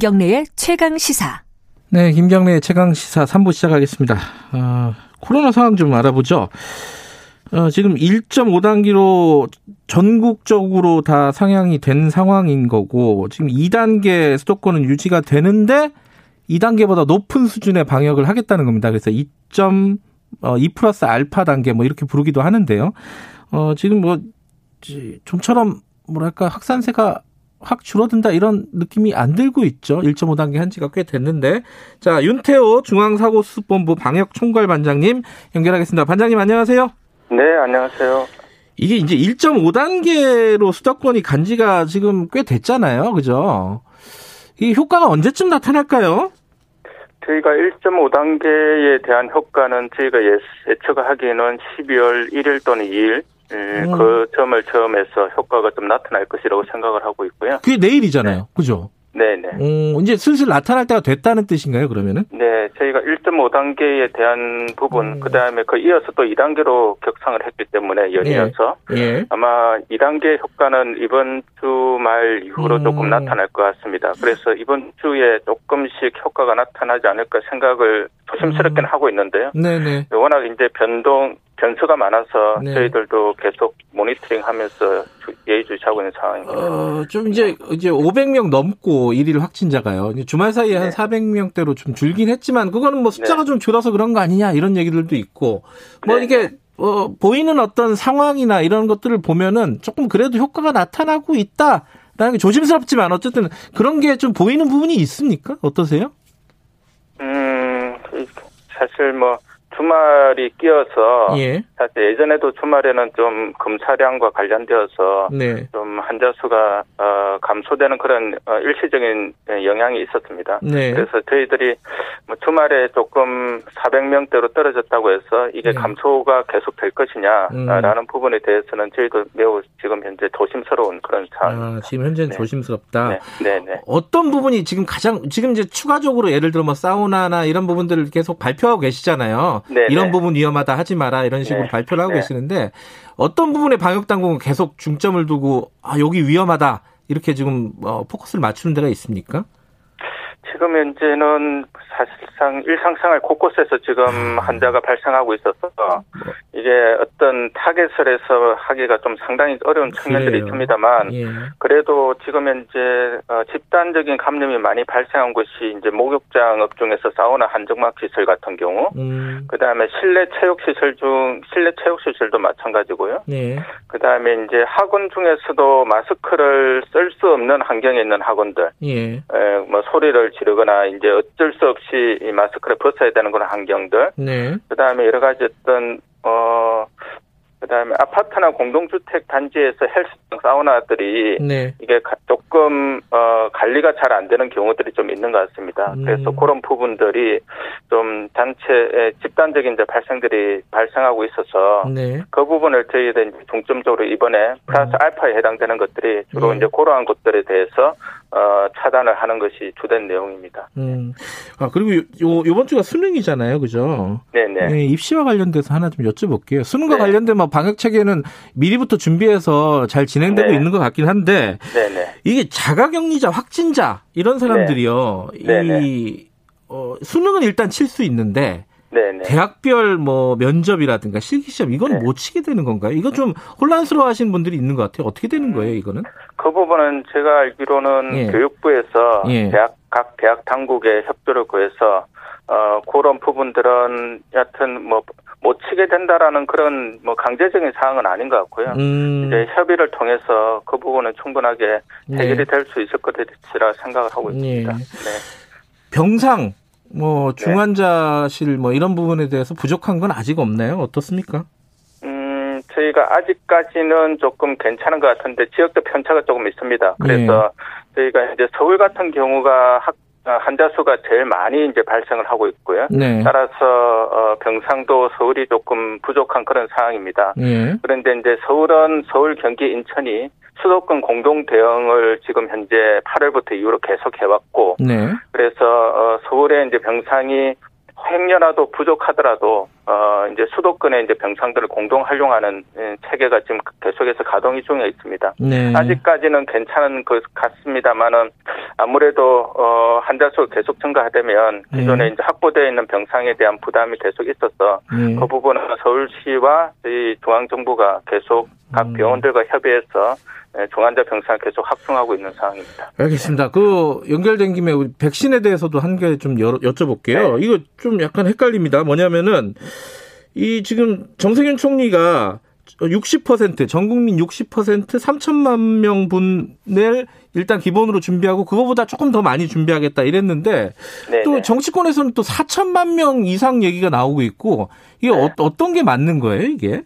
김경래의 최강 시사. 네, 김경래의 최강 시사 3부 시작하겠습니다. 어, 코로나 상황 좀 알아보죠. 어, 지금 1.5단계로 전국적으로 다 상향이 된 상황인 거고, 지금 2단계 수도권은 유지가 되는데, 2단계보다 높은 수준의 방역을 하겠다는 겁니다. 그래서 2.2 어, 플러스 알파 단계 뭐 이렇게 부르기도 하는데요. 어, 지금 뭐, 좀처럼 뭐랄까 확산세가 확 줄어든다 이런 느낌이 안 들고 있죠. 1.5단계 한 지가 꽤 됐는데. 자, 윤태호 중앙사고수습본부 방역총괄반장님 연결하겠습니다. 반장님 안녕하세요. 네, 안녕하세요. 이게 이제 1.5단계로 수도권이 간 지가 지금 꽤 됐잖아요. 그죠? 이 효과가 언제쯤 나타날까요? 저희가 1.5단계에 대한 효과는 저희가 예측하기에는 12월 1일 또는 2일 음. 그 점을 처음해서 효과가 좀 나타날 것이라고 생각을 하고 있고요. 그게 내일이잖아요. 네. 그죠? 네네. 음, 이제 슬슬 나타날 때가 됐다는 뜻인가요, 그러면은? 네, 저희가 1.5단계에 대한 부분, 음. 그 다음에 그 이어서 또 2단계로 격상을 했기 때문에 연이어서 예. 예. 아마 2단계 효과는 이번 주 말 이후로 음. 조금 나타날 것 같습니다. 그래서 이번 주에 조금씩 효과가 나타나지 않을까 생각을 조심스럽게는 음. 하고 있는데요. 네네. 워낙 이제 변동, 변수가 많아서 네. 저희들도 계속 모니터링하면서 예의주시하고 있는 상황입니다. 어, 좀 이제 이제 500명 넘고 일일 확진자가요. 주말 사이에 네. 한 400명대로 좀 줄긴 했지만 그거는 뭐 숫자가 네. 좀 줄어서 그런 거 아니냐 이런 얘기들도 있고 뭐 네. 이게 어, 보이는 어떤 상황이나 이런 것들을 보면은 조금 그래도 효과가 나타나고 있다라는 게 조심스럽지만 어쨌든 그런 게 좀 보이는 부분이 있습니까? 어떠세요? 음, 사실 뭐 주말이 끼어서 예. 사실 예전에도 주말에는 좀 검사량과 관련되어서 네. 좀 환자 수가 어, 감소되는 그런 어, 일시적인 영향이 있었습니다. 네. 그래서 저희들이 뭐 주말에 조금 400명대로 떨어졌다고 해서 이게 네. 감소가 계속될 것이냐라는 음. 부분에 대해서는 저희도 매우 지금 현재 조심스러운 그런 상황입니다. 아, 지금 현재는 네. 조심스럽다. 네. 네. 네. 어떤 부분이 지금 가장 지금 이제 추가적으로 예를 들어 뭐 사우나나 이런 부분들을 계속 발표하고 계시잖아요. 네, 이런 네. 부분 위험하다 하지 마라 이런 식으로 네. 발표를 하고 네. 계시는데 어떤 부분에 방역 당국은 계속 중점을 두고 아 여기 위험하다 이렇게 지금 어, 포커스를 맞추는 데가 있습니까? 지금 현재는 사실상 일상생활 곳곳에서 지금 아. 환자가 발생하고 있어서 이게 어떤 타겟을 해서 하기가 좀 상당히 어려운 측면들이 그래요. 있습니다만 예. 그래도 지금 현재 어, 집단적인 감염이 많이 발생한 곳이 이제 목욕장 업 중에서 사우나 한증막 시설 같은 경우 음. 그다음에 실내 체육 시설 중 실내 체육 시설도 마찬가지고요. 예. 그다음에 이제 학원 중에서도 마스크를 쓸 수 없는 환경에 있는 학원들 예. 에, 뭐 소리를 지르거나 이제 어쩔 수 없이 이 마스크를 벗어야 되는 그런 환경들. 네. 그다음에 여러 가지 어떤 어 그다음에 아파트나 공동주택 단지에서 헬스장 사우나들이 네. 이게 조금 어 관리가 잘 안 되는 경우들이 좀 있는 것 같습니다. 음. 그래서 그런 부분들이 좀 단체의 집단적인 이제 발생들이 발생하고 있어서 네. 그 부분을 저희들 중점적으로 이번에 플러스 음. 알파에 해당되는 것들이 주로 네. 이제 그러한 것들에 대해서 어, 차단을 하는 것이 주된 내용입니다. 음. 아, 그리고 요, 요번 주가 수능이잖아요. 그죠? 네네. 네, 입시와 관련돼서 하나 좀 여쭤볼게요. 수능과 네. 관련된 뭐 방역 체계는 미리부터 준비해서 잘 진행되고 네. 있는 것 같긴 한데 네네. 이게 자가 격리자, 확진자 이런 사람들이요. 네. 이 어, 수능은 일단 칠 수 있는데 네네. 대학별 뭐 면접이라든가 실기 시험 이거는 네. 못 치게 되는 건가요? 이거 좀 혼란스러워하시는 분들이 있는 것 같아요. 어떻게 되는 거예요, 이거는? 그 부분은 제가 알기로는 예. 교육부에서 예. 대학 각 대학 당국에 협조를 구해서 어 그런 부분들은 여하튼 뭐 못 치게 된다라는 그런 뭐 강제적인 사항은 아닌 것 같고요. 음. 이제 협의를 통해서 그 부분은 충분하게 해결이 네. 될수 있을 것이라 생각을 하고 있습니다. 네. 네. 병상 뭐 네. 중환자실 뭐 이런 부분에 대해서 부족한 건 아직 없나요? 어떻습니까? 음, 저희가 아직까지는 조금 괜찮은 것 같은데 지역도 편차가 조금 있습니다. 그래서 네. 저희가 이제 서울 같은 경우가 학 환자 수가 제일 많이 이제 발생을 하고 있고요. 네. 따라서 어, 병상도 서울이 조금 부족한 그런 상황입니다. 네. 그런데 이제 서울은 서울, 경기, 인천이 수도권 공동 대응을 지금 현재 8월부터 이후로 계속 해왔고, 네. 그래서 어, 서울에 이제 병상이 횡렬라도 부족하더라도 어 이제 수도권의 이제 병상들을 공동 활용하는 예, 체계가 지금 계속해서 가동이 중에 있습니다. 네. 아직까지는 괜찮은 것 같습니다만은 아무래도 어 환자 수 계속 증가하되면 기존에 네. 이제 확보되어 있는 병상에 대한 부담이 계속 있어서 네. 그 부분은 서울시와 이 중앙 정부가 계속 각 음. 병원들과 협의해서 예, 중환자 병상을 계속 확충하고 있는 상황입니다. 알겠습니다. 그 연결된 김에 우리 백신에 대해서도 한 개 좀 여쭤볼게요. 네. 이거 좀 약간 헷갈립니다. 뭐냐면은 이 지금 정세균 총리가 60%, 전 국민 60% 3천만 명 분을 일단 기본으로 준비하고 그거보다 조금 더 많이 준비하겠다 이랬는데 네. 또 네. 정치권에서는 또 4천만 명 이상 얘기가 나오고 있고 이게 네. 어, 어떤 게 맞는 거예요, 이게?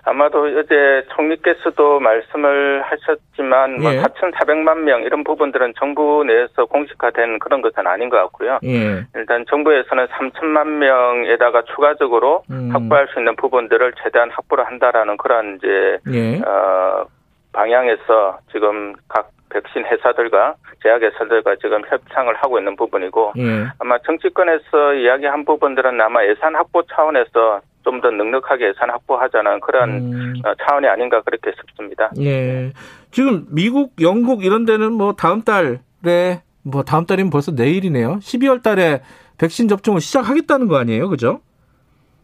음, 아마도 어제 총리께서도 말씀을 하셨지만 뭐 예. 4,400만 명 이런 부분들은 정부 내에서 공식화된 그런 것은 아닌 것 같고요. 예. 일단 정부에서는 3천만 명에다가 추가적으로 음. 확보할 수 있는 부분들을 최대한 확보를 한다라는 그런 이제 예. 어, 방향에서 지금 각 백신 회사들과 제약 회사들과 지금 협상을 하고 있는 부분이고 예. 아마 정치권에서 이야기한 부분들은 아마 예산 확보 차원에서 좀 더 넉넉하게 예산 확보하자는 그런 음. 어, 차원이 아닌가 그렇게 싶습니다. 예. 지금 미국, 영국 이런 데는 뭐 다음 달에 뭐 다음 달이면 벌써 내일이네요. 12월 달에 백신 접종을 시작하겠다는 거 아니에요, 그죠?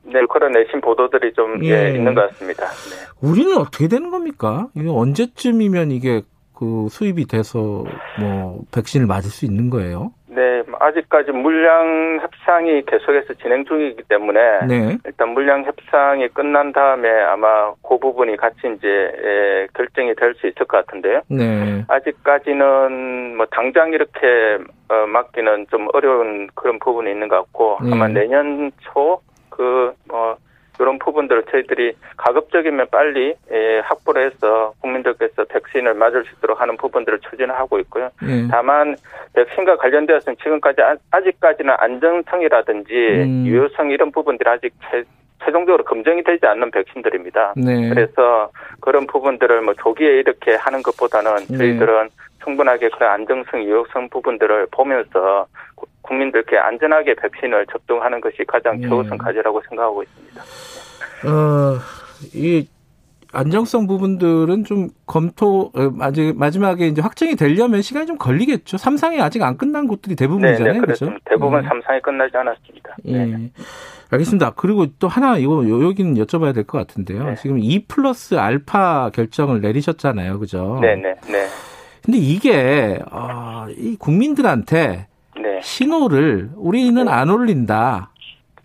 네, 그런 내신 보도들이 좀 예. 예, 있는 것 같습니다. 네. 우리는 어떻게 되는 겁니까? 이게 언제쯤이면 이게 그 수입이 돼서 뭐 백신을 맞을 수 있는 거예요? 네, 아직까지 물량 협상이 계속해서 진행 중이기 때문에 네. 일단 물량 협상이 끝난 다음에 아마 그 부분이 같이 이제 예, 결정이 될 수 있을 것 같은데요. 네. 아직까지는 뭐 당장 이렇게 어, 맡기는 좀 어려운 그런 부분이 있는 것 같고 네. 아마 내년 초그뭐 이런 부분들을 저희들이 가급적이면 빨리 예, 확보를 해서 국민들께서 백신을 맞을 수 있도록 하는 부분들을 추진하고 있고요. 예. 다만 백신과 관련되어서는 지금까지 아- 아직까지는 안정성이라든지 음. 유효성 이런 부분들이 아직 최, 최종적으로 검증이 되지 않는 백신들입니다. 네. 그래서 그런 부분들을 뭐 조기에 이렇게 하는 것보다는 네. 저희들은 충분하게 그런 안정성, 유효성 부분들을 보면서 구- 국민들께 안전하게 백신을 접종하는 것이 가장 네. 최우선 과제라고 생각하고 있습니다. 어, 이 안정성 부분들은 좀 검토 어, 마지- 마지막에 이제 확정이 되려면 시간이 좀 걸리겠죠. 삼상이 아직 안 끝난 곳들이 대부분이잖아요. 네, 그래서 그렇죠? 대부분 예. 삼상이 끝나지 않았습니다. 예. 네. 알겠습니다. 그리고 또 하나 이거 요- 여기는 여쭤봐야 될 것 같은데요. 네. 지금 2 플러스 알파 결정을 내리셨잖아요. 그죠? 네, 네, 네. 근데 이게 어, 이 국민들한테 네, 신호를 우리는 안 올린다.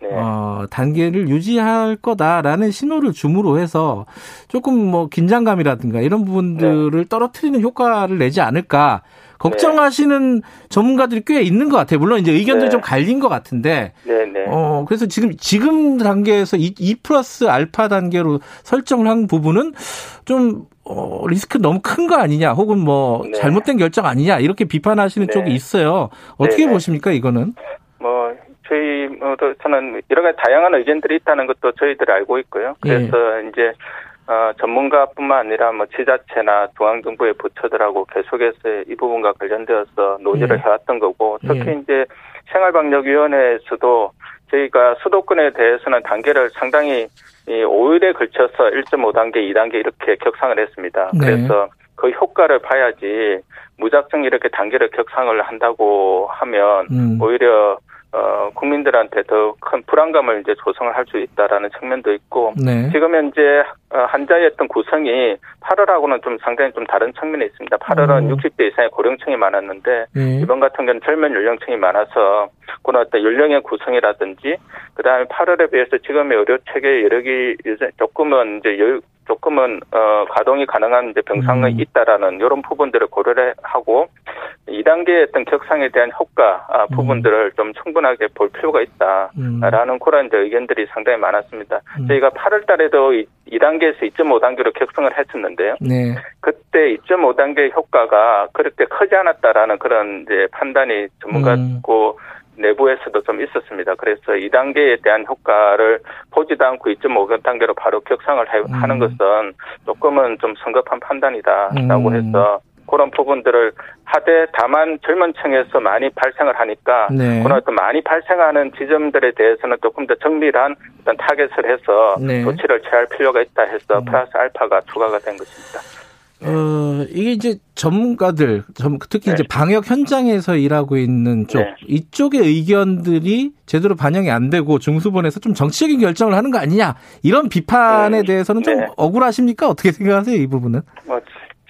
네. 어, 단계를 유지할 거다라는 신호를 줌으로 해서 조금 뭐 긴장감이라든가 이런 부분들을 떨어뜨리는 효과를 내지 않을까 걱정하시는 전문가들이 꽤 있는 것 같아요. 물론 이제 의견들이 네. 좀 갈린 것 같은데, 네, 네. 어, 그래서 지금, 지금 단계에서 2, 2 플러스 알파 단계로 설정을 한 부분은 좀, 어, 리스크 너무 큰 거 아니냐, 혹은 뭐, 네. 잘못된 결정 아니냐, 이렇게 비판하시는 네. 쪽이 있어요. 어떻게 네, 네. 보십니까, 이거는? 뭐 저희 뭐 저는 여러 가지 다양한 의견들이 있다는 것도 저희들이 알고 있고요. 그래서 이제 어, 전문가뿐만 아니라 뭐 지자체나 중앙정부의 부처들하고 계속해서 이 부분과 관련되어서 논의를 예. 해왔던 거고 특히 예. 이제 생활방역위원회에서도 저희가 수도권에 대해서는 단계를 상당히 이 5일에 걸쳐서 1.5단계, 2단계 이렇게 격상을 했습니다. 네. 그래서 그 효과를 봐야지 무작정 이렇게 단계를 격상을 한다고 하면 음. 오히려 어, 국민들한테 더 큰 불안감을 이제 조성을 할 수 있다라는 측면도 있고 네. 지금 현재 어, 어떤 구성이 8월하고는 좀 상당히 좀 다른 측면이 있습니다. 8월은 음. 60대 이상의 고령층이 많았는데 예. 이번 같은 경우는 젊은 연령층이 많아서 그런 어떤 연령의 구성이라든지 그다음에 8월에 비해서 지금의 의료 체계 여력이 이제 조금은 이제 여 조금은 어 가동이 가능한 이제 병상이 음. 있다라는 이런 부분들을 고려를 하고 2단계의 어떤 격상에 대한 효과 아, 부분들을 좀 충분하게 볼 필요가 음. 있다라는 그런 이제 의견들이 상당히 많았습니다. 음. 저희가 8월 달에도 2단계에서 2.5단계로 격상을 했었는데요. 네. 그때 2.5단계 효과가 그렇게 크지 않았다라는 그런 이제 판단이 전문가고 내부에서도 좀 있었습니다. 그래서 2단계에 대한 효과를 보지도 않고 2.5단계로 바로 격상을 해- 음. 하는 것은 조금은 좀 성급한 판단이다라고 음. 해서 그런 부분들을 하되 다만 젊은 층에서 많이 발생을 하니까 네. 그런 어떤 많이 발생하는 지점들에 대해서는 조금 더 정밀한 어떤 타겟을 해서 네. 조치를 취할 필요가 있다 해서 음. 플러스 알파가 추가가 된 것입니다. 어, 이게 이제 전문가들, 특히 네. 이제 방역 현장에서 일하고 있는 쪽, 네. 이쪽의 의견들이 제대로 반영이 안 되고 중수본에서 좀 정치적인 결정을 하는 거 아니냐, 이런 비판에 네. 대해서는 좀 네. 억울하십니까? 어떻게 생각하세요, 이 부분은? 뭐,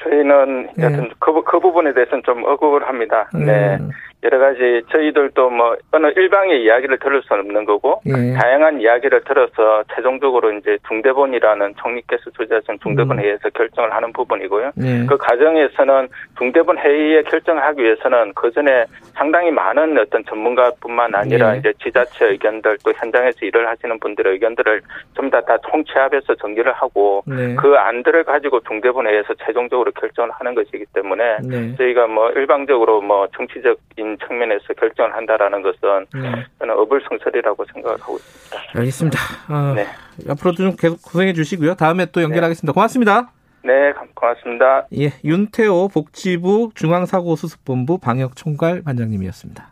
저희는 여튼 그, 그 부분에 대해서는 좀 억울합니다. 네. 음. 여러 가지 저희들도 뭐 어느 일방의 이야기를 들을 수는 없는 거고 예. 다양한 이야기를 들어서 최종적으로 이제 중대본이라는 총리께서 조지하신 중대본 음. 회의에서 결정을 하는 부분이고요. 예. 그 과정에서는 중대본 회의에 결정을 하기 위해서는 그 전에 상당히 많은 어떤 전문가뿐만 아니라 예. 이제 지자체 의견들 또 현장에서 일을 하시는 분들의 의견들을 좀다다 총체합해서 정리를 하고 네. 그 안들을 가지고 중대본 회의에서 최종적으로 결정을 하는 것이기 때문에 네. 저희가 뭐 일방적으로 뭐 정치적 인 측면에서 결정을 한다라는 것은 네. 저는 어불성설이라고 생각을 하고 있습니다. 알겠습니다. 어, 네. 앞으로도 좀 계속 고생해 주시고요. 다음에 또 연결하겠습니다. 고맙습니다. 네, 고맙습니다. 예, 윤태호 복지부 중앙사고수습본부 방역총괄 반장님이었습니다.